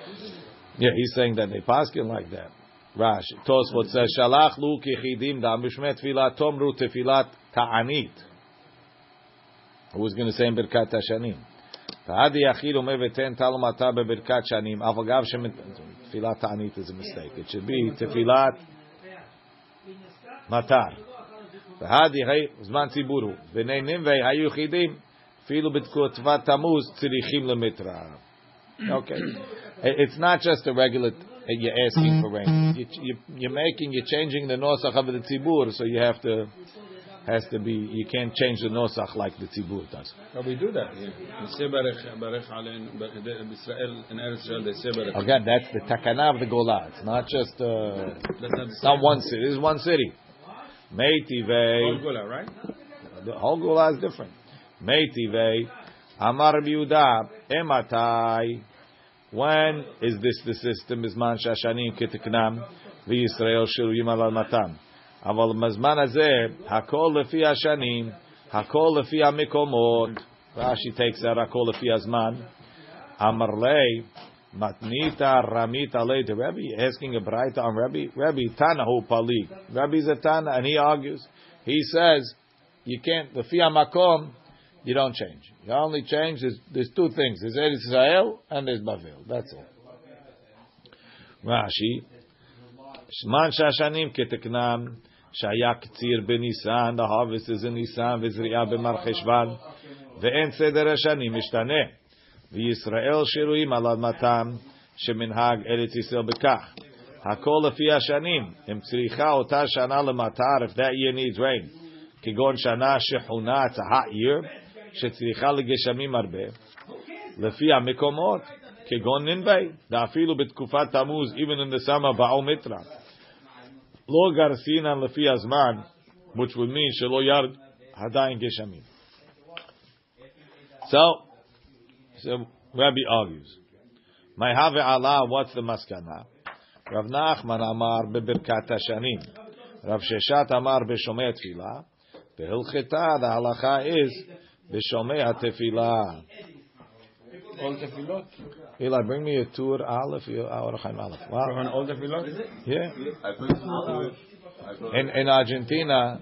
Yeah, he's saying that they paskin like that. Rashi. Tosfot says, Shalach lu kichidim dam b'shmei tefillah tomru tefilat ta'anit. Who was going to say in Birkat Hashanim? Ta'adi yachid ume v'ten talumata beBirkat Shanim. Avagav shemet... Tefilat ta'anit is a mistake. It should be tefilat matar. והדי היי זמן ציבור הוא. בני נינווי היו יחידים, אפילו בתקופת תמוז צריכים למטרה. Okay. It's not just a regular, you're asking for rain. You, you, you're making, you're changing the nosach of the tzibur, so you have to, has to be. You can't change the nosach like the tzibur does. But we do that here. We say Barech, Barech Alein, Israel, in Eretz Israel, they say Barech. Again, that's the takana of the gola. It's not just. Uh, That's not it's not one city. This is one city. All Meitivei. Gola, right? The whole gola is different. Meitivei. Amar Yehuda. Ematai. When is this the system? Bizman shashanim ketiknam. וישראל שרויים על אדמתם. אבל בזמן הזה, הכל לפי השנים, הכל לפי המקומות. רש"י takes that הכל לפי הזמן. אמר לי, מתניתא רמית עלי the Rebbe, asking a braita on Rebbe. Rebbe, Tana hu pali. Rebbe's a Tana, and he argues. He says, you can't, לפי המקום, you don't change. You only change, there's, there's two things. There's Eretz Israel and there's Bavel. That's all. Rashi, Shman Shashanim Keteknam, Shaya Ktsir Benisan, the harvest is in Nisan, Vizriya B'mar Cheshvan, Ve'en Seder Hashanim Mishtane, V'Yisrael Shiruim Al Admatam, Sheminhag Eretz Yisrael Bekach. Hakol Lefi Hashanim, Im Tzricha Ota Shana Lematar, if that year needs rain, כגון שנה שחונה, it's a hot year, שצריכה לגשמים הרבה, לפי המקומות, כגון ננבי, ואפילו בתקופת תמוז, even in the summer, באו מיתרא. לא גרסינן לפי הזמן, which would mean שלא ירד עדיין גשמים. So, so Rabbi argues. My have Allah, what's the maskana? Rav Nachman Amar bebirkat hashanim. Rav Sheshat Amar b'shomei tefillah. Behilcheta, the halacha is b'shomei tefillah. All tefillot. Eli, bring me a tour Aleph, or Chaim Aleph. Wow. From all tefillot? Yeah. I put I put In in Argentina,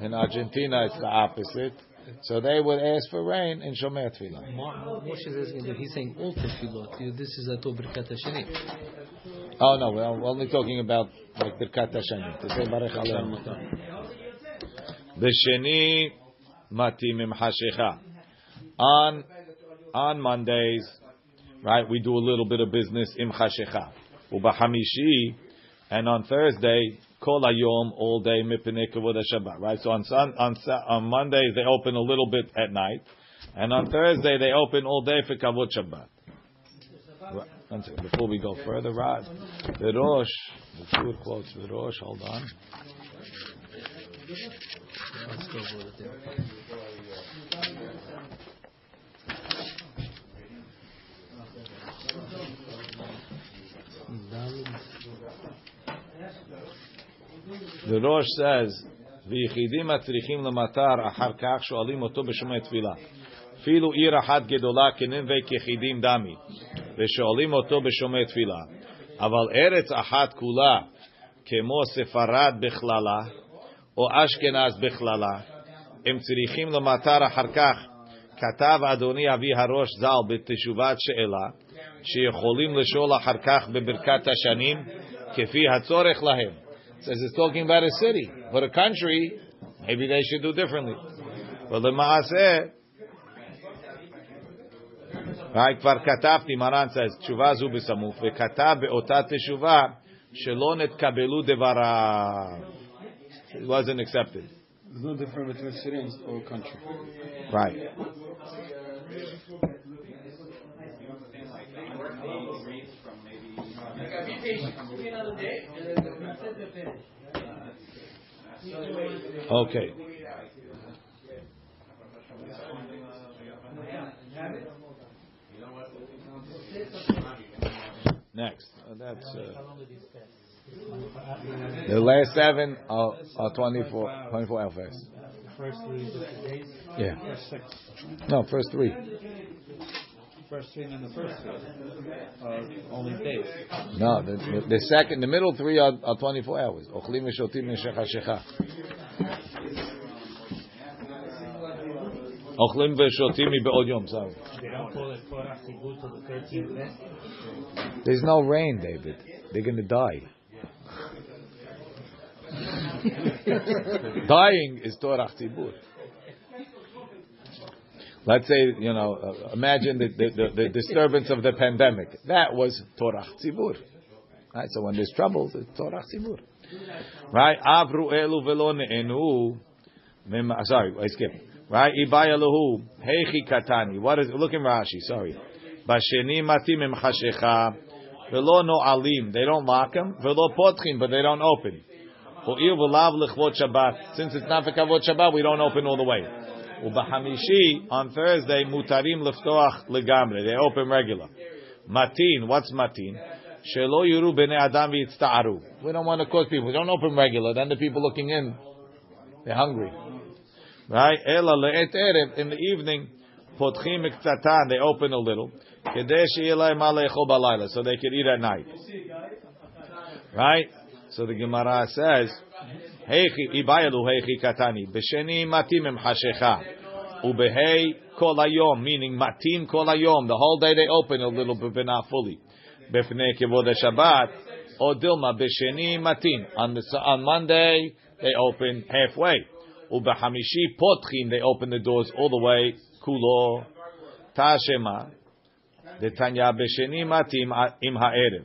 in Argentina it's the opposite. So they would ask for rain in Shomei Tefillah. Moshe is asking, he's saying all tefillot. This is a to Birkat Hashanim. Oh no, we're only talking about like Birkat Hashanim. To say Baruch Aleinu. B'sheni matim im hashecha. On on Mondays, right? We do a little bit of business im hashecha. Ubahamishi, and on Thursday, kol hayom all day kavod Shabbat. Right? So on on on Mondays they open a little bit at night, and on Thursday they open all day for kavod Shabbat. Right. One second, before we go further, Rod, the Rosh, the quotes, the Rosh, hold on. The Rosh says, ויחידים מצריכים למטר אחר כך שואלים אותו בשומע תפילה. אפילו עיר אחת גדולה כננבי כיחידים דמי, ושואלים אותו בשומע תפילה. אבל ארץ אחת כולה, כמו ספרד בכללה, או אשכנז בכללה, הם צריכים למטר אחר כך. כתב אדוני אבי הראש ז"ל בתשובת שאלה, שיכולים לשאול אחר כך בברכת השנים, כפי הצורך להם. says it's talking about a city. For a country, maybe they should do differently. But למעשה, right, כבר כתבתי, מרן says, תשובה זו בסמוך, וכתב באותה תשובה, שלא נתקבלו דבריו. It wasn't accepted. There's no difference between city and or country. Right. Okay. Next. Uh, that's uh, the last seven are, are 24, 24. First three? Yeah. First six. No, first three. First three and the first three are only days. No, the, the, second, the middle three are, are 24 hours. There's no rain, David. They're going to die. Dying is Torah Tzibur. Let's say, you know, uh, imagine the, the, the, the disturbance of the pandemic. That was Torah Tzibur. Right? So when there's trouble, it's Torah Tzibur. Right? Avru elu velo ne'enu. Mem- sorry, I skipped. Right? Ibaya lehu heichi katani. What is? Look in Rashi. Sorry. Basheni matim im chashecha. Velo no alim. They don't lock them. Velo potchim, but they don't open. Since it's not for kavod Shabbat, we don't open all the way. Ubahamishi on Thursday mutarim leftoach legamre. They open regular. Matin. What's matin? Shelo yuru bnei adam v'yitzta'aru. We don't want to cause people. We don't open regular. Then the people looking in, they're hungry. Right? Ela le'et erev. In the evening, potchim miktzatan. They open a little. Kedei she'yeh la'hem ma. So they can eat at night. Right? So the Gemara says, Heichi ibayalu heichi katani. B'sheni matim em hashecha. Ubehei kol hayom, meaning matim kol hayom. The whole day they open a little bit, but not fully. B'fnei kivod Shabbat. Or dilma b'sheni matim. On the on Monday they open halfway. Ubehamishi potchim. They open the doors all the way. Kulo. Tashema. The Tanya b'sheni matim im ha'erev.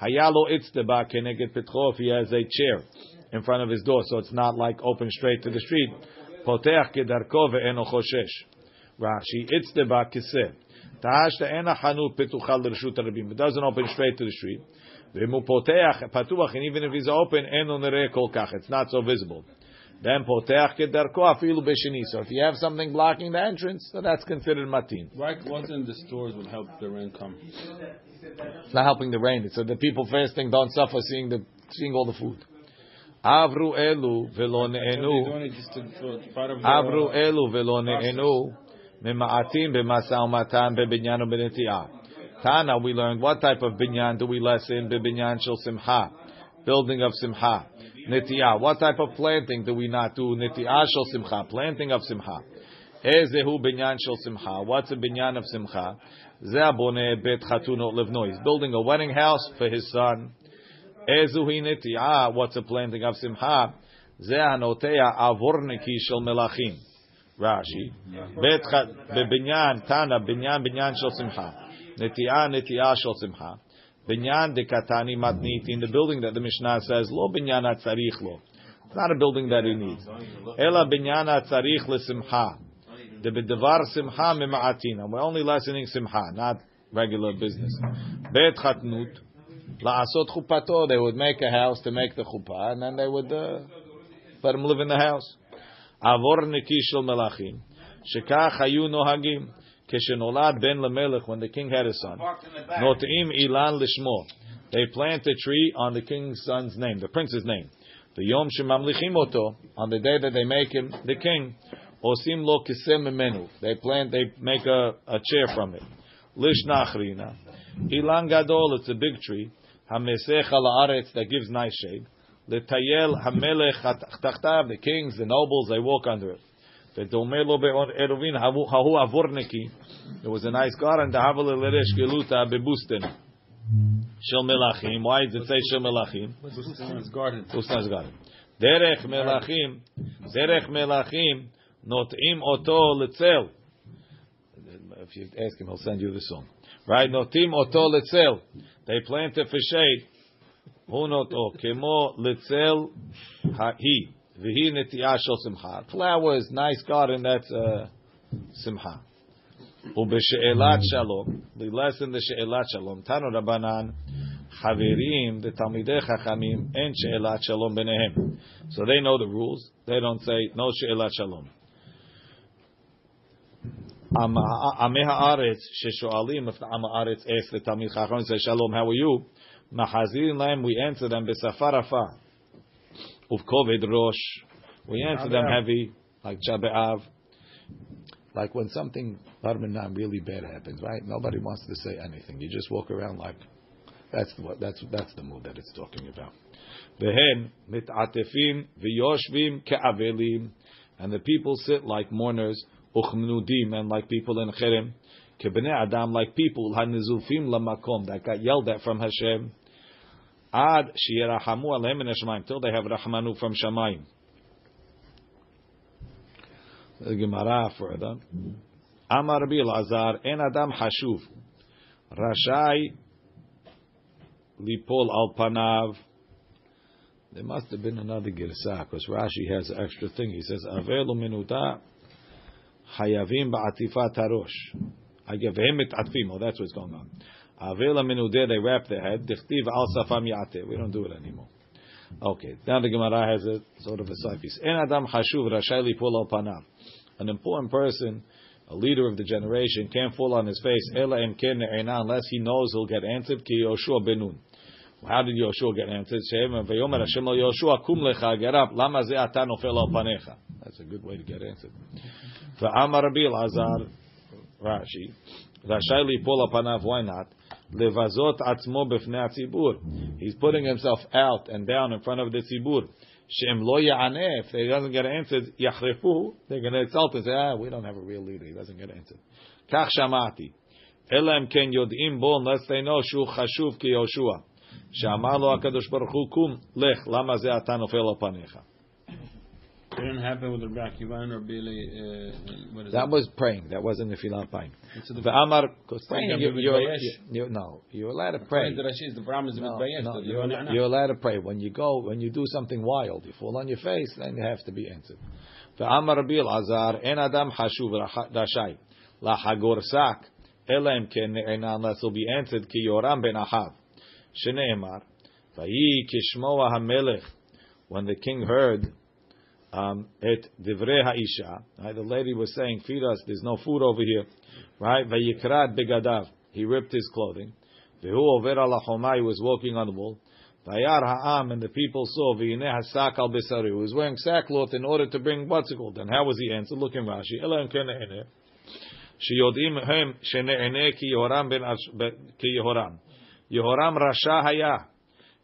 Hayalo itzteba keneged petcho if he has a chair in front of his door, so it's not like open straight to the street. Poteach kedarko ve'eno choshesh. Rashi itzteba kiseh. Tahashta ena chanut petuchal l'rshut rabim. It doesn't open straight to the street. Ve'mu poteach patuach, and even if he's open, eno nereh kol kach. It's not so visible. Then poteach kedarko afilu beshini. So if you have something blocking the entrance, so that's considered matin. Why wasn't the stores would help the rain come? It's not helping the rain. It's so the people fasting don't suffer seeing the seeing all the food. Avru elu velo ne'enu. doing it just to, so it's part of the, Avru elu velo ne'enu. Mema'atim b'masa umatan bebinyan u'beneti'ah. Tana, we learned what type of binyan do we lessen? Bebinyan shel simcha. Building of simcha. Neti'ah. What type of planting do we not do? Neti'ah shel simcha. Planting of simcha. Ezehu binyan shel simcha. What's a binyan of simcha? Ze'abone bet chatunot levno. He's building a wedding house for his son. Ezuhi neti'ah. What's a planting of simcha? Ze'anotea avorniki shel melachim. Rashi. Bet bebinyan tana binyan binyan shel simcha. Neti'ah neti'ah shel simcha. Binyan de katani matniti in the building that the Mishnah says lo binyan tzarich lo. It's not a building that he needs. Ela binyan tzarich lesimcha. The bedevar simcha mema'atina. We're only lessening simcha, not regular business. Bet chatnut. La'asot chupato. They would make a house to make the chuppah, and then they would uh, let him live in the house. Avor niki shel melachim. Shekach hayu nohagim. Keshenolad ben lemelech, when the king had a son. Notim ilan lishmo. They plant a tree on the king's son's name, the prince's name. The yom shemamlichim oto, on the day that they make him the king. Osim lo kisem menu. They plant, they make a, a chair from it. Lish nachrina. Ilan gadol, it's a big tree. Hamesech haaretz that gives nice shade. Letayel hamelech tachtav, the kings, the nobles, they walk under it. V'domeh lo be'on eruvin hahu hahu avorniki. There was a nice garden. Dahavel leresh geluta bebusten. Shel melachim. Why did it say shel melachim? Bustan's garden. Bustan's garden. Derech melachim. Derech melachim. Notim oto letzel. If you ask him, he'll send you the song. Right? Notim oto letzel. They plant it for shade. Hu noto kemo letzel hahi. V'hi netiyah shel simcha. Flowers, nice garden, that's uh, simcha. U'b'she'elat shalom. The lesson the she'elat shalom. Tanu Rabbanan. Havirim, the Talmidei Chachamim, and She'elat Shalom B'nehem. So they know the rules. They don't say, no She'elat Shalom. Amei Ha'aretz, She'sho'alim, if the Am Ha'aretz asks the Talmid Chachamim, say, Shalom, how are you? Mahazirin Lahem, we answer them, B'safarafa of COVID Rosh. We answer them heavy, like Chabe'av. Like when something Parmanam really bad happens, right? Nobody wants to say anything. You just walk around like that's the that's that's the mood that it's talking about. And the people sit like mourners, uchmnudim, and like people in cherim, adam, like people hanizufim lamakom that got yelled at from Hashem. Ad sheyerahamu aleim min Hashemayim till they have rahmanu from Shamayim. The Gemara further. Amar Rabbi Lazar, en adam hashuv, rashai lipol al panav. There must have been another girsa because Rashi has an extra thing. He says, "Avelu minuta hayavim ba'atifat harosh." I give him it atfim. Oh, that's what's going on. Avela minudeh, they wrap their head. Dichtiv al safam yate. We don't do it anymore. Okay, now the Gemara has a sort of a piece. En adam hashuv rashai lipol al panav. An important person, a leader of the generation, can't fall on his face. Ela em ken unless he knows he'll get answered. Ki Yoshua benun. How did Yoshua get answered? Shem vayomer Hashem lo Yoshua kum lecha get up. Lama ze ata nofel al panecha. That's a good way to get answered. Va'amar Rabbi Lazar, Rashi, Rashai lipol al panav. Why not? Levazot atzmo b'fnei atzibur. He's putting himself out and down in front of the tzibur. Shem lo ya'aneh. If he doesn't get answered, yachrefu. They're going to insult and say, ah, we don't have a real leader. He doesn't get answered. Kach shamati. Elam ken yodim bo unless they know shu chashuv ki Yoshua. שאמר לו הקדוש ברוך הוא קום לך למה זה אתה נופל על פניך It didn't happen with Rabbi Akiva and Rabbi Eli, uh, what is That it? was praying. That wasn't Nefilah Paim. The because praying, you, you're, you, no, you're allowed to pray. to Rashi, the problem is No, no, you're, you're allowed to pray. When you go, when you do something wild, you fall on your face, then you have to be answered. Ve'amar Rabbi Elazar, en adam hashuv rashai, lahagor sak, ela im ken unless he'll be answered, ki yoram ben ahav. Shneemar, vayi kishmoa hamelech, when the king heard um, et divrei ha'isha, right, the lady was saying, feed us, there's no food over here, right? Vayikrat begadav, he ripped his clothing. Vehu over al ha'chomah, he was walking on the wall. Vayar ha'am, and the people saw, v'yineh hasak al besari, he was wearing sackcloth in order to bring what's it called. Then how was he answered? Look in Rashi, ela em ken e'eneh, שיודעים הם שנענה כי יהורם בן אש- ב- כי יהורם. יהורם רשע היה,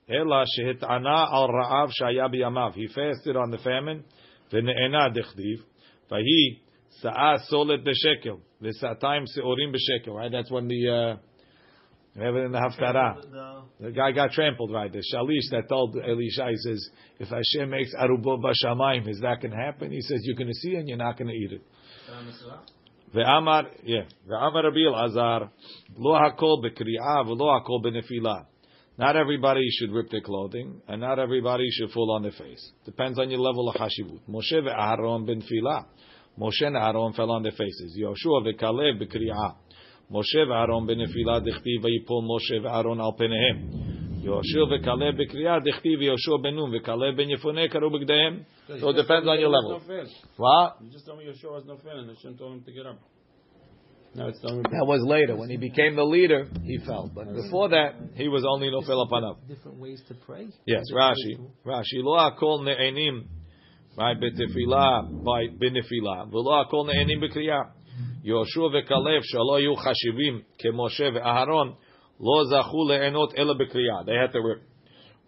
אלא שהטענה על רעב שהיה בימיו. He fasted on the famine, ונענה דכתיב, ויהי שאה סולת בשקל, ושאתיים שעורים בשקל, right? That's when the, uh, we have it in the Haftarah. The guy got trampled, right? The Shalish that told Elisha, he says, if Hashem makes arubot bashamayim, is that going to happen? He says, you're going to see it and you're not going to eat it. ואמר, yeah, ואמר רבי אלעזר, לא הכל בקריאה ולא הכל בנפילה. Not everybody should rip their clothing, and not everybody should fall on their face. Depends on your level of hashivut. Moshe ve'Aharon b'nefila. Moshe and Aaron fell on their faces. Yoshua ve'Kalev b'kri'ah. Moshe ve'Aaron b'nefila dichtiv v'yipol Moshe ve'Aaron al penehem. Yoshua ve'Kalev b'kri'ah dichtiv Yoshua benun ve'Kalev ben Yefuneh karu b'gdehem. So it depends on your level. What? You just told me Yeshua was no fail, and Hashem told him to get up. Now it's telling. That was later. When he became the leader, he fell. But before that, he was only nofel apanav. Different ways to pray. Yes, Rashi. Rashi. Lo akol ne'enim. Right, betefila, by benefila. V'lo akol ne'enim b'kriyah. Yoshua ve'kalev shalo yu chashivim kemoshe ve'aharon lo zachu le'enot ela b'kriyah. They had to rip.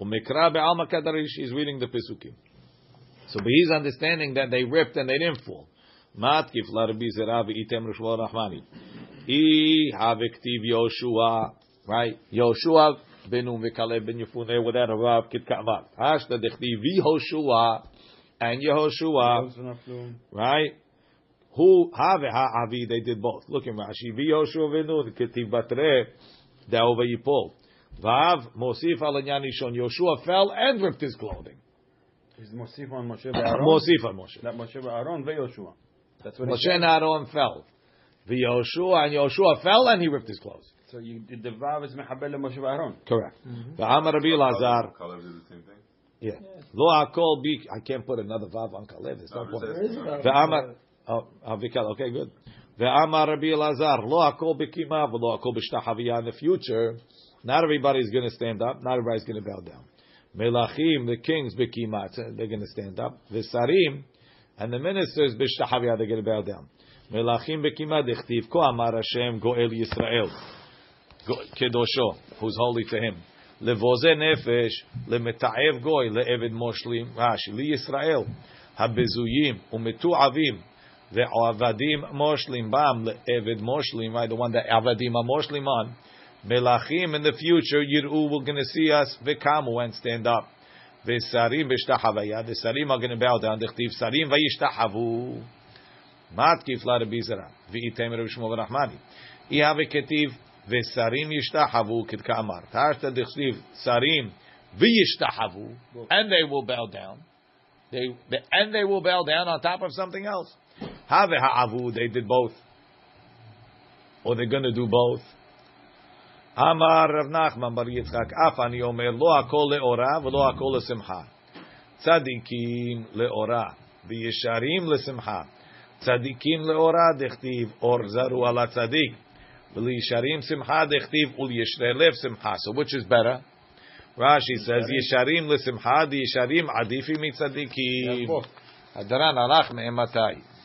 Umikra be'alma kadarish. He's reading the Pesukim. So but he's understanding that they ripped and they didn't fall. Matkif la Rabbi Zera v'item Rishwa Rahmani. I havektiv Yoshua, right? Yoshua benu v'kalev ben Yefuneh without a Rav kit ka'amat. Hashta dechtiv Yehoshua and Yehoshua, right? Who have ha'avi? They did both. Look in Rashi. V'Yoshua v'nu ketiv batre da'ova yipol. Vav mosif al inyan ishon. Yoshua fell and ripped his clothing. He's Mosif on Moshe Aaron. Mosif al Moshe. That Moshe Aaron. That's what Moshe and Aaron fell. V'Yoshua and Yoshua fell and he ripped his clothes. So you, the Vav is Mehabel Moshe Aaron. Correct. V'Amar Rabbi Lazar. Kalev did the same thing. Yeah. Lo akol bi. I can't put another vav on kalev. There's no No, point. it says- Ve'amar. Oh, oh Avikal. Okay, good. Ve'amar Rabbi Lazar. Lo akol b'kima v'lo akol b'shtahaviyah. In the future, not everybody's going to stand up. Not everybody's going to bow down. Melachim, the kings, b'kima. They're going to stand up. V'sarim, and the ministers, b'shtahaviyah. They're going to bow down. Melachim b'kima dichtiv. Ko amar Hashem goel Yisrael. Kedosho, who's holy to him. Levoze nefesh, lemeta'ev goy, le'eved moshlim, Rashi, li Yisrael, habezuyim, umetu'avim, The avadim moshlim bam le'evid moshlim, right? The one that avadim are moshlim on. Melachim in the future, Yir'u, we're going to see us, v'kamu, and stand up. V'sarim v'shtahavaya, the sarim are going to bow down, dechtiv sarim v'yishtahavu. Matkif la v'item v'sarim. Tarta dechtiv sarim v'yishtahavu, and they will bow down. They, and they will bow down on top of something else. Have ha'avu, they did both. Or they're going to do both. Amar Rav Nachman Bar Yitzchak Af Ani Omer Lo Hakol Leora V'Lo Hakol Lesimcha Tzadikim Leora V'Yesharim Lesimcha Tzadikim Leora Dechtiv Or Zaru Ala Tzadik V'Yesharim Simcha Dechtiv Ul Yeshrei Lev Simcha So which is better? Rashi says Yesharim Lesimcha Yesharim Adifi Mitzadikim Hadaran Alach Me'ematai